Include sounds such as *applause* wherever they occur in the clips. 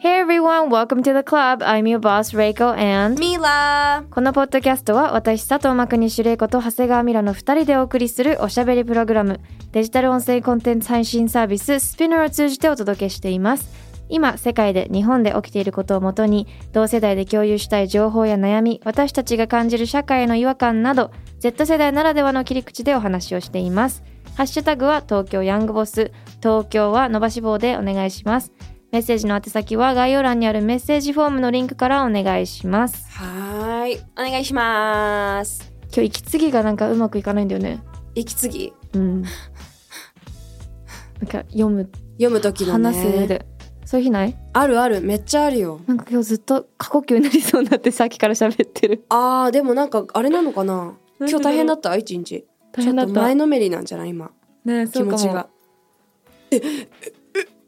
Hey everyone, welcome to the club. I'm your boss, Reiko and ミラーこのポッドキャストは私佐藤真国主玲子と長谷川ミラの2人でお送りするおしゃべりプログラムデジタル音声コンテンツ配信サービス Spinner を通じてお届けしています。今世界で日本で起きていることをもとに同世代で共有したい情報や悩み私たちが感じる社会の違和感など Z 世代ならではの切り口でお話をしています。ハッシュタグは東京ヤングボス東京は伸ばし棒でお願いしますメッセージの宛先は概要欄にあるメッセージフォームのリンクからお願いします。はーい。お願いします。今日息継ぎがなんかうまくいかないんだよね。息継ぎ？うん。*laughs* なんか読む。読む時のね。話すで。そういう日ない？あるある。めっちゃあるよ。なんか今日ずっと過呼吸になりそうになってさっきから喋ってる。あーでもなんかあれなのかな？今日大変だった？一日。大変だった。ちょっと前のめりなんじゃない？今。ね気持ちが。えええ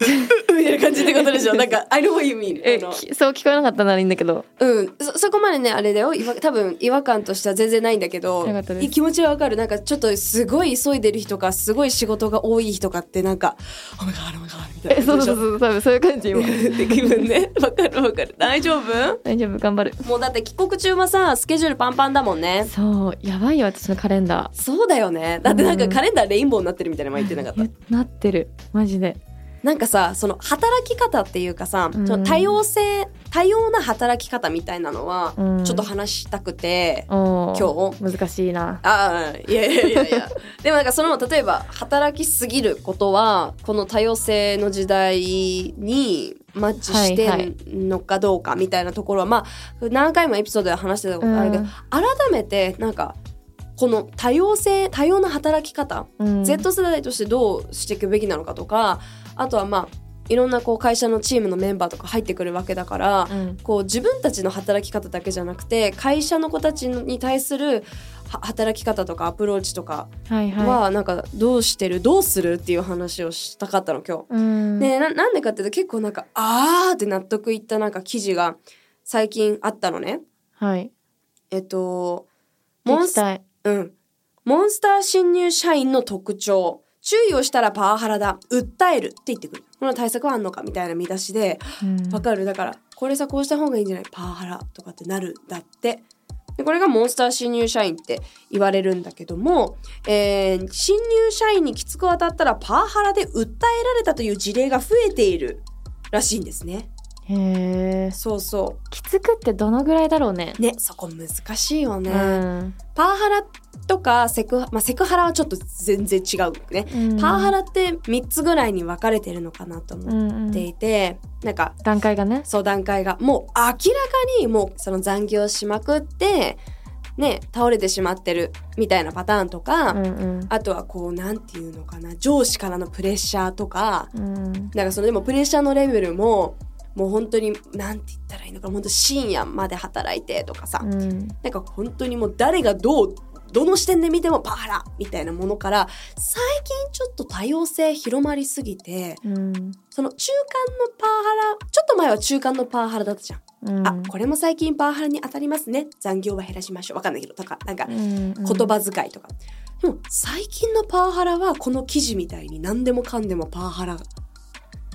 みたいな感じってことでしょ？なんか I know what you mean えそう聞こえなかったならいいんだけど。うん。そそこまでねあれだよ。多分違和感としては全然ないんだけど気持ちはわかる。なんかちょっとすごい急いでる日とかすごい仕事が多い日とかってなんか「おめがあるおめがある」みたいえそうそうそう多分そういう感じ今。*laughs* 気分ね。わかるわかる。大丈夫？大丈夫頑張る。もうだって帰国中はさスケジュールパンパンだもんね。そう。やばいよ私のカレンダそうだよね。だってなんかカレンダーレインボーになってるみたいな前言ってなかった。なってる。マジでなんかさその働き方っていうかさ、うん。その多様性多様な働き方みたいなのは、うん。ちょっと話したくて、おー今難しいな。ああいやいやいやいや。*laughs* でもなんかその例えば働きすぎることはこの多様性の時代にマッチしてんのかどうかみたいなところは、まあ何回もエピソードで話してたことあるけど、うん。改めてなんかこの多様性多様な働き方、うん。Z 世代としてどうしていくべきなのかとかあとはまあいろんなこう会社のチームのメンバーとか入ってくるわけだから、うん。こう自分たちの働き方だけじゃなくて会社の子たちに対するは働き方とかアプローチとかはなんかどうしてるどうするっていう話をしたかったの今日。うん。でななんでかっていうと結構なんかあーって納得いったなんか記事が最近あったのね。はい。えっとモンスうん。モンスター新入社員の特徴。注意をしたらパワハラだ。訴えるって言ってくる。この対策はあんのかみたいな見出しで。うんわかるだから、これさ、こうした方がいいんじゃない？パワハラとかってなるんだって。でこれがモンスター新入社員って言われるんだけども、えー新入社員にきつく当たったらパワハラで訴えられたという事例が増えているらしいんですね。へえそうそきつくってどのぐらいだろうね。う。ね、そこ難しいよね。うん。パワハラとかセク,、まあ、セクハラはちょっと全然違うね。うん。パワハラって3つぐらいに分かれてるのかなとう思んうんっていて、なんか段階がね。そう段階が。もう明らかにもうその残業しまくってね倒れてしまってるみたいなパターンとか、うんうん。あとはこうなんていうのかな上司からのプレッシャーとかうん。なんかそのでもプレッシャーのレベルももう本当になんて言ったらいいのかな本当深夜まで働いてとかさ、うん。なんか本当にもう誰がどうどの視点で見てもパワハラみたいなものから最近ちょっと多様性広まりすぎてうん。その中間のパワハラちょっと前は中間のパワハラだったじゃん、うん。あこれも最近パワハラに当たりますね。残業は減らしましょう。わかんないけどとか。なんかうんうん。言葉遣いとか、でも最近のパワハラはこの記事みたいに何でもかんでもパワハラっ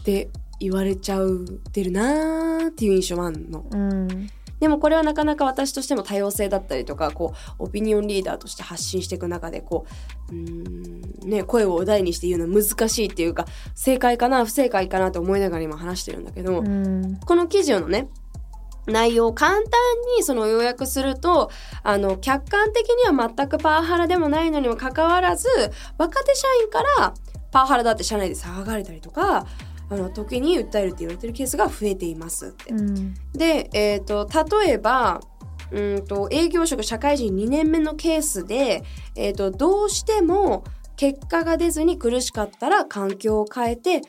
て言われちゃうてるなーっていう印象はあんの。うんでもこれはなかなか私としても多様性だったりとかこうオピニオンリーダーとして発信していく中でこううーん、ね、声をお題にして言うのは難しいっていうか正解かな不正解かなと思いながら今話してるんだけど、うんこの記事のね内容を簡単にその要約するとあの客観的には全くパワハラでもないのにもかかわらず若手社員からパワハラだって社内で騒がれたりとかあの時に訴えるって言われてるケースが増えていますって。うん。で、えー、と例えばうんと営業職社会人2年目のケースで、えー、とどうしても結果が出ずに苦しかったら環境を変えて例え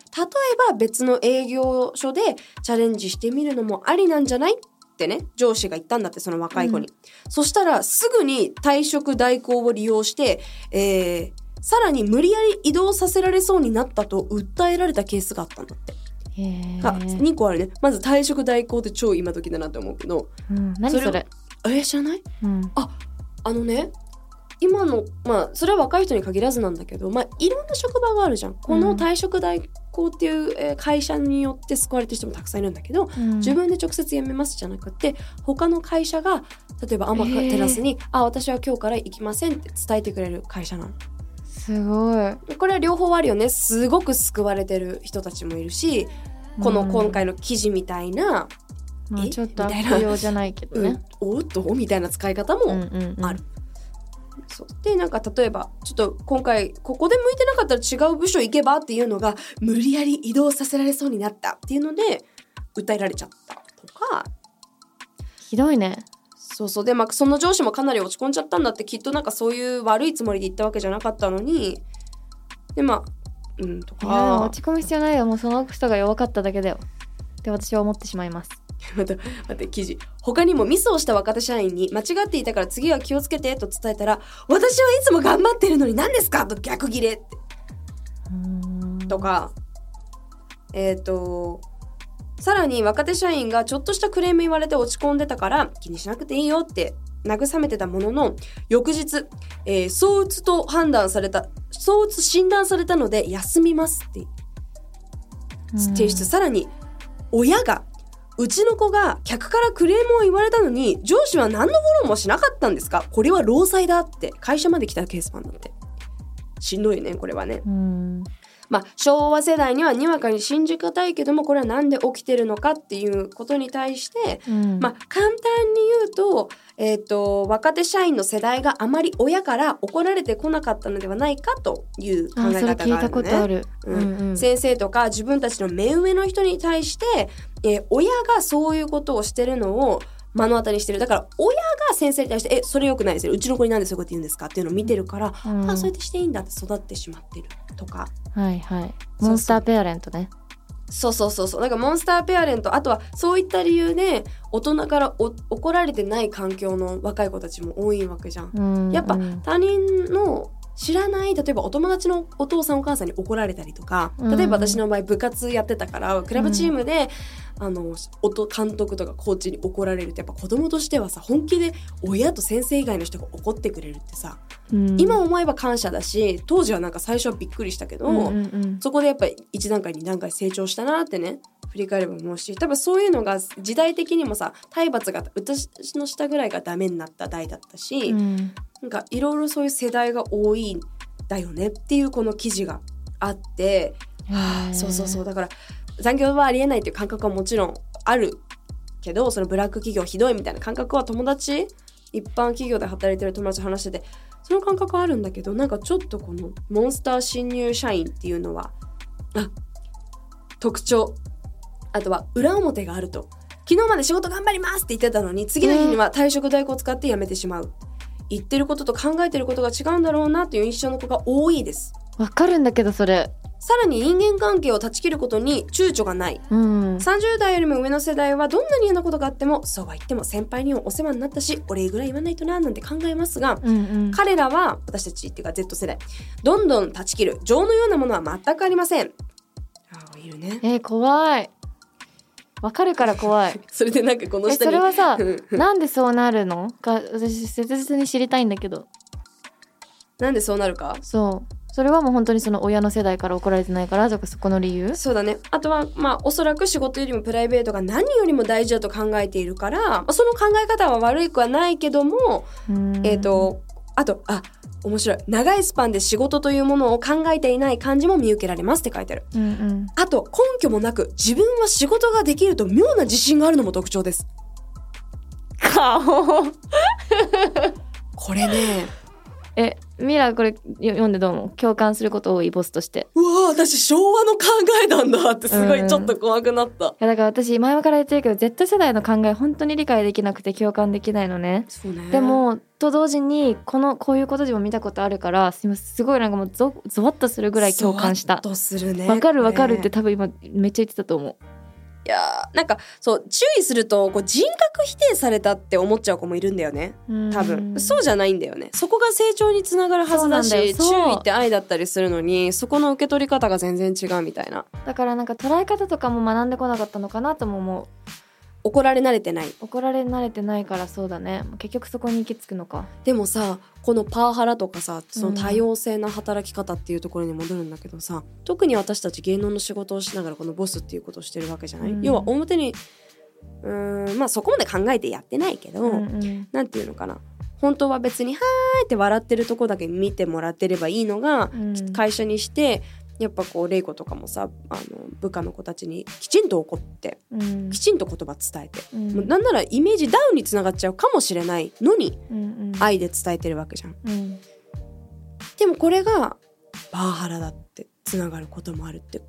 ば別の営業所でチャレンジしてみるのもありなんじゃないってね上司が言ったんだってその若い子に、そしたらすぐに退職代行を利用して、えーさらに無理やり移動させられそうになったと訴えられたケースがあったんだって。へえあ2個あるね。まず退職代行って超今時だなって思うけど。うん、何それ？それえ知らない？うん。あのね今のまあそれは若い人に限らずなんだけどまあいろんな職場があるじゃん。この退職代行っていうえー会社によって救われてる人もたくさんいるんだけどうん。自分で直接辞めますじゃなくて他の会社が例えばアマへー。テラスに「あ私は今日から行きません」って伝えてくれる会社なの。すごい。これは両方あるよね。すごく救われてる人たちもいるしこの今回の記事みたいなえまあちょっと悪用じゃないけ「うん。どね、おっと?」みたいな使い方もうんうんうん。あるそう。でなんか例えばちょっと今回ここで向いてなかったら違う部署行けばっていうのが無理やり移動させられそうになったっていうので訴えられちゃったとか。ひどいねそうそう。でまあその上司もかなり落ち込んじゃったんだってきっとなんかそういう悪いつもりで言ったわけじゃなかったのに。でまあうんとか。落ち込む必要ないよ。もうその人が弱かっただけだよ。って私は思ってしまいます。*laughs* 待って待って記事。他にもミスをした若手社員に間違っていたから次は気をつけてと伝えたら私はいつも頑張ってるのに何ですか？と逆ギレって。うん。とか。えっ、とさらに若手社員がちょっとしたクレーム言われて落ち込んでたから気にしなくていいよって慰めてたものの翌日、えー、躁うつと判断された躁うつ診断されたので休みますって。提出。さらに親がうちの子が客からクレームを言われたのに上司は何のフォローもしなかったんですか？これは労災だって。会社まで来たケースなんだって。しんどいねこれはね。うんまあ昭和世代にはにわかに信じがたいけどもこれは何で起きてるのかっていうことに対してうん。まあ簡単に言うと,、えー、と若手社員の世代があまり親から怒られてこなかったのではないかという考あえ方があるのね。ことある、うん。うんうん。先生とか自分たちの目上の人に対して、えー親がそういうことをしてるのを目の当たりにしてる。だから親が先生に対して「えそれ良くないですよ。うちの子になんでそういうこと言うんですか?」っていうのを見てるから、うん。あそうやってしていいんだって育ってしまってるとか。はいはい。そうモンスターペアレントね。そうそうそうそう。だからモンスターペアレントあとはそういった理由で大人からお怒られてない環境の若い子たちも多いわけじゃん。うんやっぱうん他人の知らない例えばお友達のお父さんお母さんに怒られたりとかうん。例えば私の場合部活やってたからクラブチームで、あのおと監督とかコーチに怒られるってやっぱ子供としてはさ本気で親と先生以外の人が怒ってくれるってさ、うん。今思えば感謝だし当時はなんか最初はびっくりしたけど、うんうんうん。そこでやっぱり1段階2段階成長したなってね振り返れば思うし多分そういうのが時代的にもさ体罰が私の下ぐらいがダメになった代だったし、うん。なんかいろいろそういう世代が多いんだよねっていうこの記事があって、はあ、そうそうそう。だから残業はありえないっていう感覚はもちろんあるけどそのブラック企業ひどいみたいな感覚は友達一般企業で働いてる友達と話しててその感覚はあるんだけどなんかちょっとこのモンスター新入社員っていうのはあ特徴あとは裏表があると。昨日まで仕事頑張りますって言ってたのに次の日には退職代行を使って辞めてしまう。言ってることと考えてることが違うんだろうなという印象の子が多いです。わかるんだけどそれ。さらに人間関係を断ち切ることに躊躇がない。うん。30代よりも上の世代はどんなに嫌なことがあってもそうは言っても先輩にはお世話になったしお礼ぐらい言わないとななんて考えますがうんうん。彼らは私たちっていうか Z 世代どんどん断ち切る。情のようなものは全くありません。ああいるね。えー怖いわかるから怖い。*laughs* それでなんかこのえ下にそれはさなんでそうなるの？か私切実に知りたいんだけど。なんでそうなるか？そう。それはもう本当にその親の世代から怒られてないからとかそこの理由？そうだね。あとはまあおそらく仕事よりもプライベートが何よりも大事だと考えているから、まあ、その考え方は悪いくはないけどもえっ、とあとあ面白い。長いスパンで仕事というものを考えていない感じも見受けられますって書いてある。うんうん。あと根拠もなく自分は仕事ができると妙な自信があるのも特徴です。顔。これねえミラこれよ読んでどう思う？共感すること多いボスとして。うわ私昭和の考えなんだってすごいちょっと怖くなった、いやだから私前から言ってるけど Z 世代の考え本当に理解できなくて共感できないのね。そうね。でもと同時にこのこういうことでも見たことあるからすすごいなんかもうゾゾワッとするぐらい共感した。ゾワッとするね。わかるわかるって多分今めっちゃ言ってたと思いやーなんかそう注意するとこう人格否定されたって思っちゃう子もいるんだよね。う多分。んそうじゃないんだよね。そこが成長につながるはずだし注意って愛だったりするのにそこの受け取り方が全然違うみたいな。だからなんか捉え方とかも学んでこなかったのかなとも思う怒られ慣れてない。怒られ慣れてないからそうだね。結局そこに行き着くのか。でもさこのパワハラとかさその多様性な働き方っていうところに戻るんだけどさ、特に私たち芸能の仕事をしながらこのボスっていうことをしてるわけじゃない、うん。要は表にうーんまあそこまで考えてやってないけど、うんうん。なんていうのかな。本当は別に「はーい」って笑ってるとこだけ見てもらってればいいのが、うん。会社にしてやっぱこう玲子とかもさあの部下の子たちにきちんと怒ってうん。きちんと言葉伝えて、うん。もうなんならイメージダウンにつながっちゃうかもしれないのにうんうん。愛で伝えてるわけじゃん。うん。でもこれがパワハラだってつながることもあるって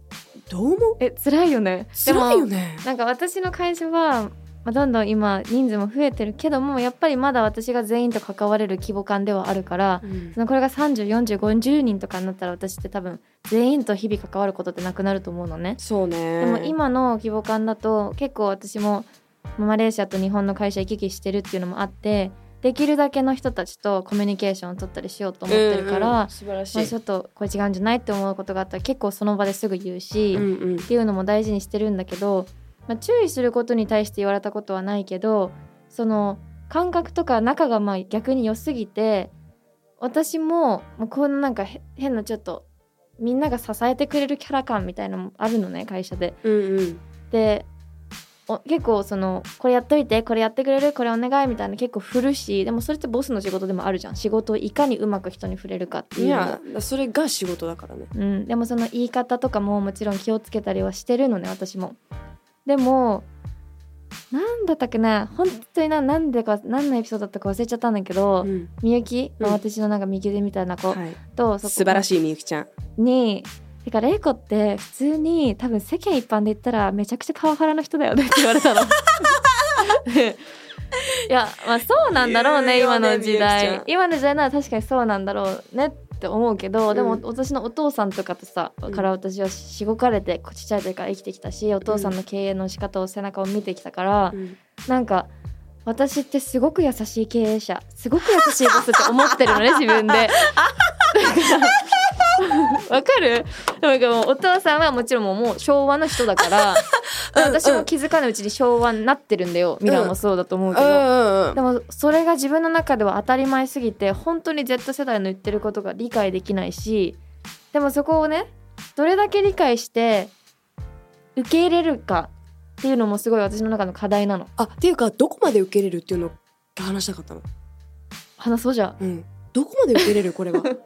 どう思う？え辛いよね。辛いよね。なんか私の会社は、まあ、どんどん今人数も増えてるけどもやっぱりまだ私が全員と関われる規模感ではあるからうんそのこれが304050人とかになったら私って多分全員と日々関わることってなくなると思うのね。そうね。でも今の規模感だと結構私もまあマレーシアと日本の会社行き来してるっていうのもあってできるだけの人たちとコミュニケーションを取ったりしようと思ってるから、うんうん素晴らしい。まあちょっとこれ違うんじゃないって思うことがあったら結構その場ですぐ言うし、うんうんっていうのも大事にしてるんだけど、まあ、注意することに対して言われたことはないけどその感覚とか仲がまあ逆に良すぎて私ももうこのなんかへ変なちょっとみんなが支えてくれるキャラ感みたいなのもあるのね会社で。うんうんでお結構そのこれやっといてこれやってくれる？これお願いみたいな結構振るしでもそれってボスの仕事でもあるじゃん仕事をいかにうまく人に触れるかっていうのいやそれが仕事だからね。うん、でもその言い方とかももちろん気をつけたりはしてるのね私も。でもなんだったっけな本当にななんでか何のエピソードだったか忘れちゃったんだけど、うん。みゆき、私のなんか右手みたいな子。はい。と、そこ。素晴らしいみゆきちゃん。にてか玲子って普通に多分世間一般で言ったらめちゃくちゃパワハラの人だよねって言われたの。*laughs* いやまあそうなんだろうね今の時代。今の時代なら確かにそうなんだろうね。って思うけど、でもうん私のお父さんとかとさ、うん。から私はしごかれてちっちゃい時から生きてきたしお父さんの経営の仕方を背中を見てきたから、うん。なんか私ってすごく優しい経営者すごく優しいボスって思ってるのね *laughs* 自分で。*laughs* わかる？なんかもうお父さんはもちろんもう昭和の人だからうん私も気づかないうちに昭和になってるんだよ。ミラもそうだと思うけど、うんうんうん。でもそれが自分の中では当たり前すぎて本当に Z 世代の言ってることが理解できないしでもそこをねどれだけ理解して受け入れるかっていうのもすごい私の中の課題なのあっていうかどこまで受け入れるっていうのを話したかったの？話そうじゃうん。どこまで受け入れるこれは？*laughs* どこ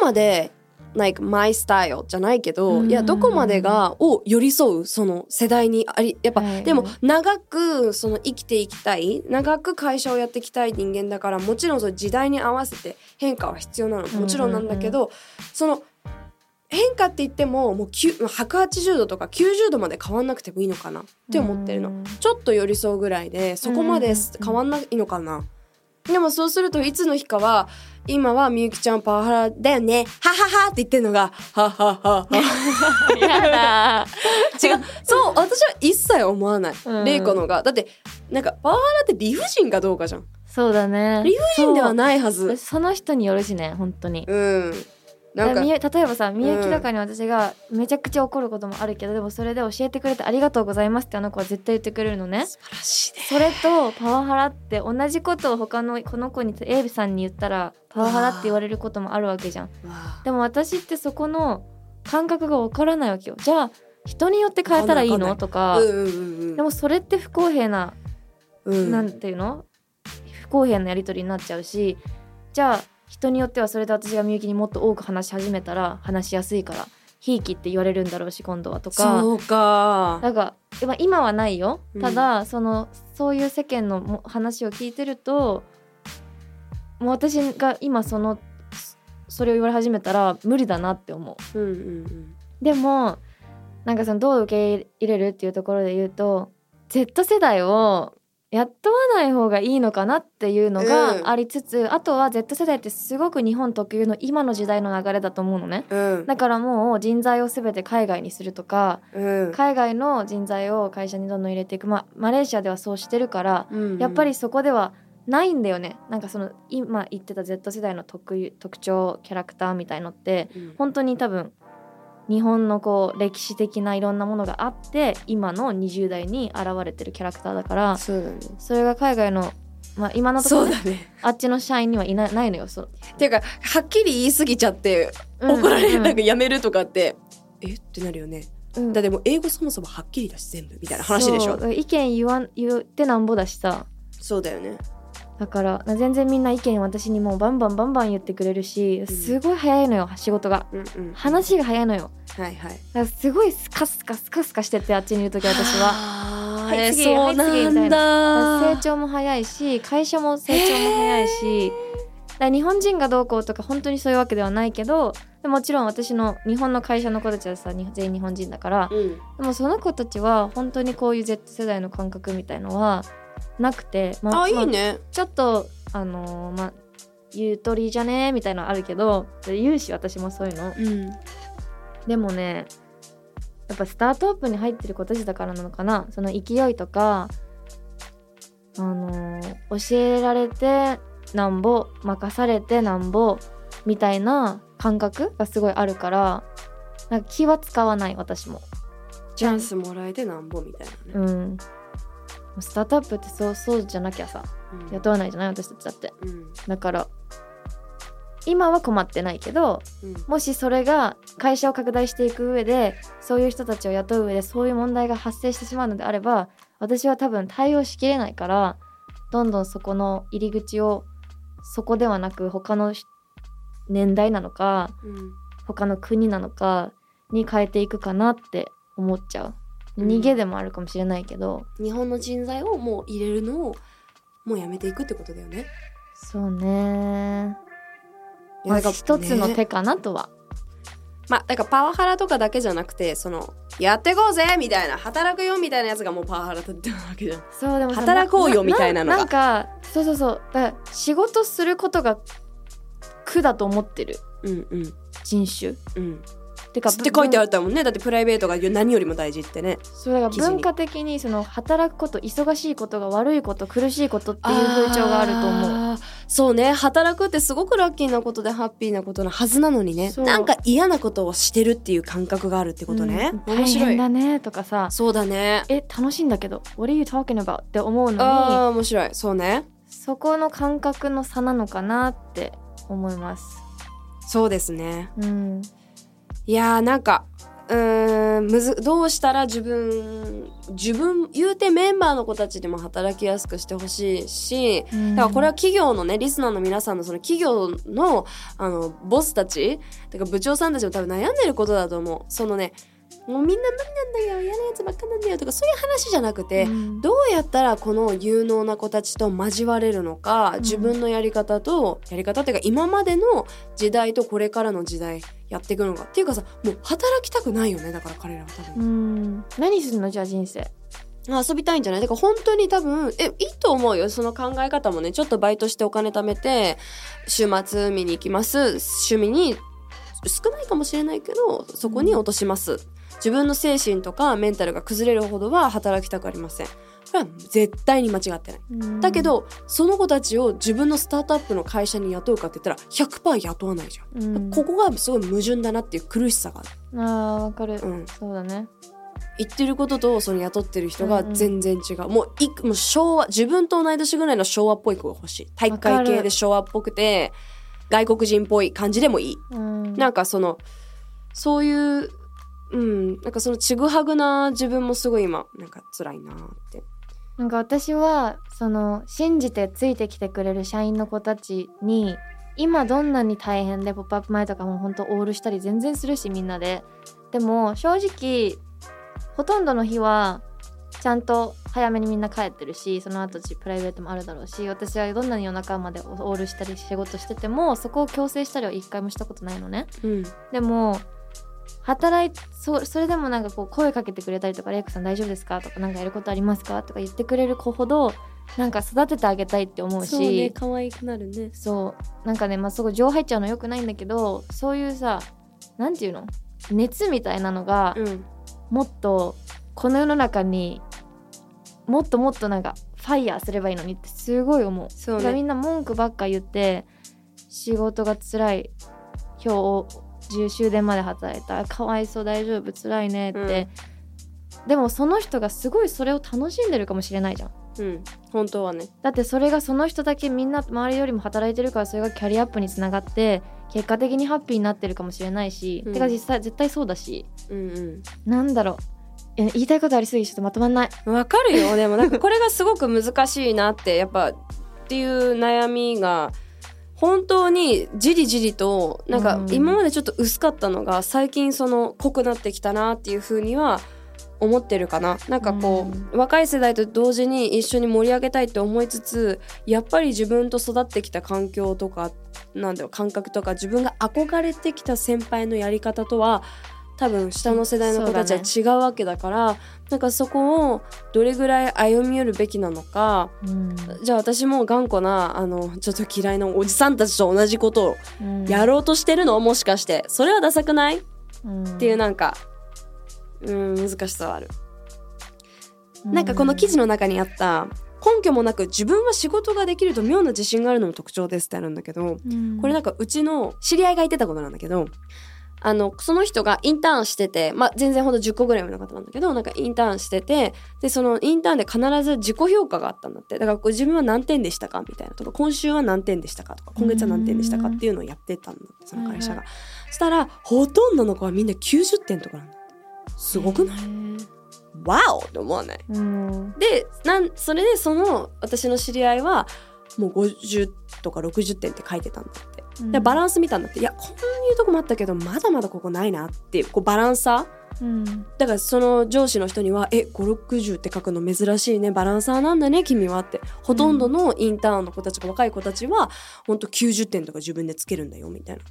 まで like my style じゃないけど、うんいやどこまでがを寄り添うその世代にありやっぱ、はいはいでも長くその生きていきたい長く会社をやっていきたい人間だからもちろんその時代に合わせて変化は必要なのもちろんなんだけど、その変化って言ってももうきゅ180度とか90度まで変わんなくてもいいのかな？って思ってるの。うん。ちょっと寄り添うぐらいでそこまでうん変わんないのかな、でもそうするといつの日かは今はみゆきちゃんパワハラだよね。はははって言ってるのがははははやだ。違う。そう私は一切思わない。うん。玲子のが。だってなんかパワハラって理不尽かどうかじゃん。そうだね。理不尽ではいないはず。その人によるしね本当に。うんなんか例えばさみゆきとかに私がめちゃくちゃ怒ることもあるけど、でもそれで教えてくれてありがとうございますってあの子は絶対言ってくれるのね。素晴らしいね。それとパワハラって同じことを他のこの子にエイビさんに言ったらパワハラって言われることもあるわけじゃん。でも私ってそこの感覚がわからないわけよ。じゃあ人によって変えたらいいの？とか、うんうんうんうん。でもそれって不公平な、うん。なんていうの？不公平なやり取りになっちゃうし。じゃあ人によってはそれで私がみゆきにもっと多く話し始めたら話しやすいからひいきって言われるんだろうし今度はとか。そうか。なんかまあ今はないよ。うん。ただ、そのそういう世間のも話を聞いてるともう私が今そのそれを言われ始めたら無理だなって思う。うんうん。でもなんかそのどう受け入れるっていうところで言うと Z 世代を雇わない方がいいのかなっていうのうん。がありつつ、あとは Z 世代ってすごく日本特有の今の時代の流れだと思うのね。うん。だからもう人材を全て海外にするとかうん。海外の人材を会社にどんどん入れていく、まあ、マレーシアではそうしてるからうん。やっぱりそこではないんだよね。なんかその今言ってた Z 世代の特有特徴キャラクターみたいのってうん。本当に多分日本のこう歴史的ないろんなものがあって今の20代に現れてるキャラクターだからそうだね。それが海外の、まあ、今のところね、そうだね。あっちの社員にはいなないのよ。そう、っていうかはっきり言い過ぎちゃって怒られる、なんかやめるとかってえ？ってなるよね。うん。だってもう英語そもそもはっきりだし全部。みたいな話でしょ。意見言わん言ってなんぼだしさ。そうだよねだから全然みんな意見私にもうバンバンバンバン言ってくれるしん。すごい早いのよ仕事が。うんうん話が早いのよ。はいはい。だからすごいスカスカスカスカしててあっちにいる時私は。ははい次そうはい次みたな。いんなだ。成長も早いし会社も成長も早いし日本人がどうこうとか本当にそういうわけではないけどでもちろん私の日本の会社の子たちはさに全員日本人だからうん。でもその子たちは本当にこういう Z 世代の感覚みたいのはなくて、まあいまいね。ちょっとあのーまあゆとりじゃねみたいなのあるけど言うし私もそういうの。うん。でもねやっぱスタートアップに入ってる子たちだからなのかな。その勢いとかあのー教えられてなんぼ任されてなんぼみたいな感覚がすごいあるからなんか気は使わない私も。チャンスもらえてなんぼみたいなね。うんスタートアップってそうそうじゃなきゃさうん。雇わないじゃない？私たちだって。うん。だから今は困ってないけどうん。もしそれが会社を拡大していく上でそういう人たちを雇う上でそういう問題が発生してしまうのであれば私は多分対応しきれないからどんどんそこの入り口をそこではなく他のし年代なのかうん。他の国なのかに変えていくかなって思っちゃう。うん逃げでもあるかもしれないけど、日本の人材をもう入れるのをもうやめていくってことだよね。そうね。まあ一つのね手かなとは、まあだからパワハラとかだけじゃなくてそのやってこうぜみたいな働くよみたいなやつがもうパワハラだってわけじゃん。そうでもさ働こうよみたいなのが。なんかそうそうそう。だから仕事することが苦だと思ってる。うんうん。人種。うんてかって書いてあるったもんね。だってプライベートが何よりも大事ってね。そうだから文化的にその働くこと忙しいことが悪いこと苦しいことっていう風潮があると思う。そうね。働くってすごくラッキーなことでハッピーなことなはずなのにね。なんか嫌なことをしてるっていう感覚があるってことね、うん。大面白い。変だねとかさ。そうだね。え楽しいんだけど。What are you talking about? って思うのに。ああ面白い。そうね。そこの感覚の差なのかなって思います。そうですね。うんいやーなんかうーんむずどうしたら自分自分言うてメンバーの子たちでも働きやすくしてほしいしだからこれは企業のねリスナーの皆さんのその企業のあのボスたちだから部長さんたちも多分悩んでることだと思う。そのねもうみんな無理なんだよ嫌なやつばっかなんだよとかそういう話じゃなくて、うん。どうやったらこの有能な子たちと交われるのか、うん自分のやり方とやり方っていうか今までの時代とこれからの時代やっていくのかっていうかさもう働きたくないよねだから彼らは多分。うん。何するのじゃあ人生。遊びたいんじゃない？だから本当に多分えいいと思うよ。その考え方もねちょっとバイトしてお金貯めて週末見に行きます。趣味に少ないかもしれないけどそこに落とします、自分の精神とかメンタルが崩れるほどは働きたくありません。これは絶対に間違ってない。だけどその子たちを自分のスタートアップの会社に雇うかって言ったら100%雇わないじゃん、うん。ここがすごい矛盾だなっていう苦しさがある。あーわかる、うん。そうだね。言ってることとその雇ってる人がうんうん。全然違う、もういもう昭和自分と同い年ぐらいの昭和っぽい子が欲しい。体育会系で昭和っぽくて外国人っぽい感じでもいい、うん。なんかそのそういううん。なんかそのちぐはぐな自分もすごい今なんか辛いなってなんか私はその信じてついてきてくれる社員の子たちに今どんなに大変で「ポップアップ前とかも本当オールしたり全然するしみんなで。でも正直ほとんどの日はちゃんと早めにみんな帰ってるしその後プライベートもあるだろうし私はどんなに夜中までオールしたり仕事しててもそこを強制したりは一回もしたことないのね。うん。でも働いそそれでもなんかこう声かけてくれたりとか「レイクさん大丈夫ですか?」とか「何かやることありますか?」とか言ってくれる子ほどなんか育ててあげたいって思うしそうね可愛くなるねそうなんかねまあすごい情入っちゃうのよくないんだけどそういうさなんていうの？熱みたいなのがうんもっとこの世の中にもっともっとなんかファイヤーすればいいのにってすごい思う。そうだからみねんな文句ばっか言って仕事が辛い今日10終電まで働いた。かわいそう大丈夫辛いねって、でもその人がすごいそれを楽しんでるかもしれないじゃん。うん。本当はね。だってそれがその人だけみんな周りよりも働いてるからそれがキャリアアップにつながって結果的にハッピーになってるかもしれないし、うん。てか実際絶対そうだし。うんなんだろう。え言いたいことありすぎてちょっとまとまんない。うんわかるよ。でもなんかこれがすごく難しいなってやっぱっていう悩みが本当にじりじりとなんかうん。今までちょっと薄かったのが最近その濃くなってきたなっていう風には思ってるかな。なんかこう、若い世代と同時に一緒に盛り上げたいって思いつつやっぱり自分と育ってきた環境とかなんだろう感覚とか自分が憧れてきた先輩のやり方とは多分下の世代の子たちは違うわけだからなんかそこをどれぐらい歩み寄るべきなのかうん。じゃあ私も頑固なあのちょっと嫌いなおじさんたちと同じことをうん。やろうとしてるの？もしかして。それはダサくない？っうん。ていうなんかうん難しさはある。なんかこの記事の中にあった根拠もなく自分は仕事ができると妙な自信があるのも特徴ですってあるんだけどうん。これなんかうちの知り合いが言ってたことなんだけどあのその人がインターンしてて、まあ、全然ほんと10個ぐらい上の方なんだけどなんかインターンしててでそのインターンで必ず自己評価があったんだって。だから自分は何点でしたかみたいな。とか今週は何点でしたかとか今月は何点でしたかっていうのをやってたんだってその会社が、はいそしたらほとんどの子はみんな90点とかなんだって。すごくない？わおって思わない？うん。でなんそれでその私の知り合いはもう50とか60点って書いてたんだってでバランス見たんだって。いやこういうとこもあったけどまだまだここないなっていうこうバランサー？うん。だからその上司の人には「え560って書くの珍しいねバランサーなんだね君は」って。ほとんどのインターンの子たちが若い子たちはほんと90点とか自分でつけるんだよみたいな。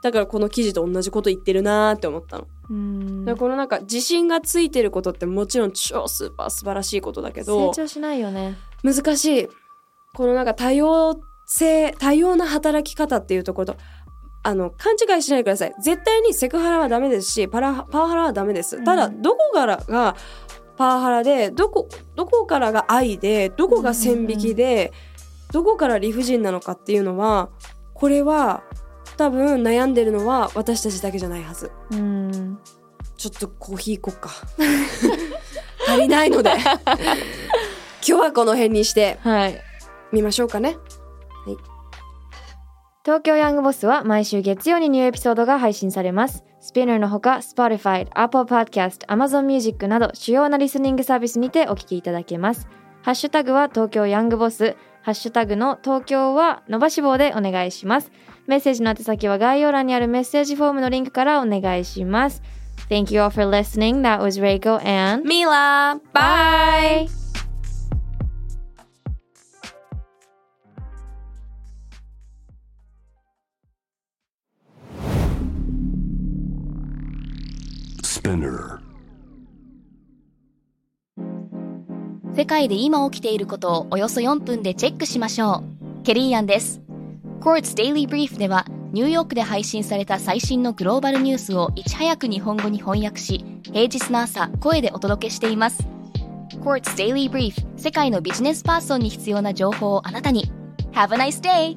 だからこの記事と同じこと言ってるなーって思ったの、うん。だからこのなんか自信がついてることってもちろん超スーパー素晴らしいことだけど成長しないよね。難しい。このなんか多様性多様な働き方っていうところとあの勘違いしないでください。絶対にセクハラはダメですしパラパワハラはダメです。ただうんどこからがパワハラでどこどこからが愛でどこが線引きで、どこから理不尽なのかっていうのはこれは多分悩んでるのは私たちだけじゃないはず。うん。ちょっとコーヒー行こっか。*laughs* 足りないので。*laughs* 今日はこの辺にして。はい。みましょうかね東京ヤングボスは毎週月曜にニューエピソードが配信されます。スピナーのほか、Spotify、Apple Podcast、Amazon Music など主要なリスニングサービスにてお聞きいただけます。ハッシュタグは東京ヤングボス、ハッシュタグの東京は伸ばし棒でお願いします。メッセージの宛先は概要欄にあるメッセージフォームのリンクからお願いします。Thank you all for listening. That was Reiko and ミラ世界で今起きていることをおよそ4分でチェックしましょう。ケリーアンです。Quartz Daily Brief ではニューヨークで配信された最新のグローバルニュースをいち早く日本語に翻訳し、平日の朝、声でお届けしています。Quartz Daily Brief 世界のビジネスパーソンに必要な情報をあなたに。Have a nice day!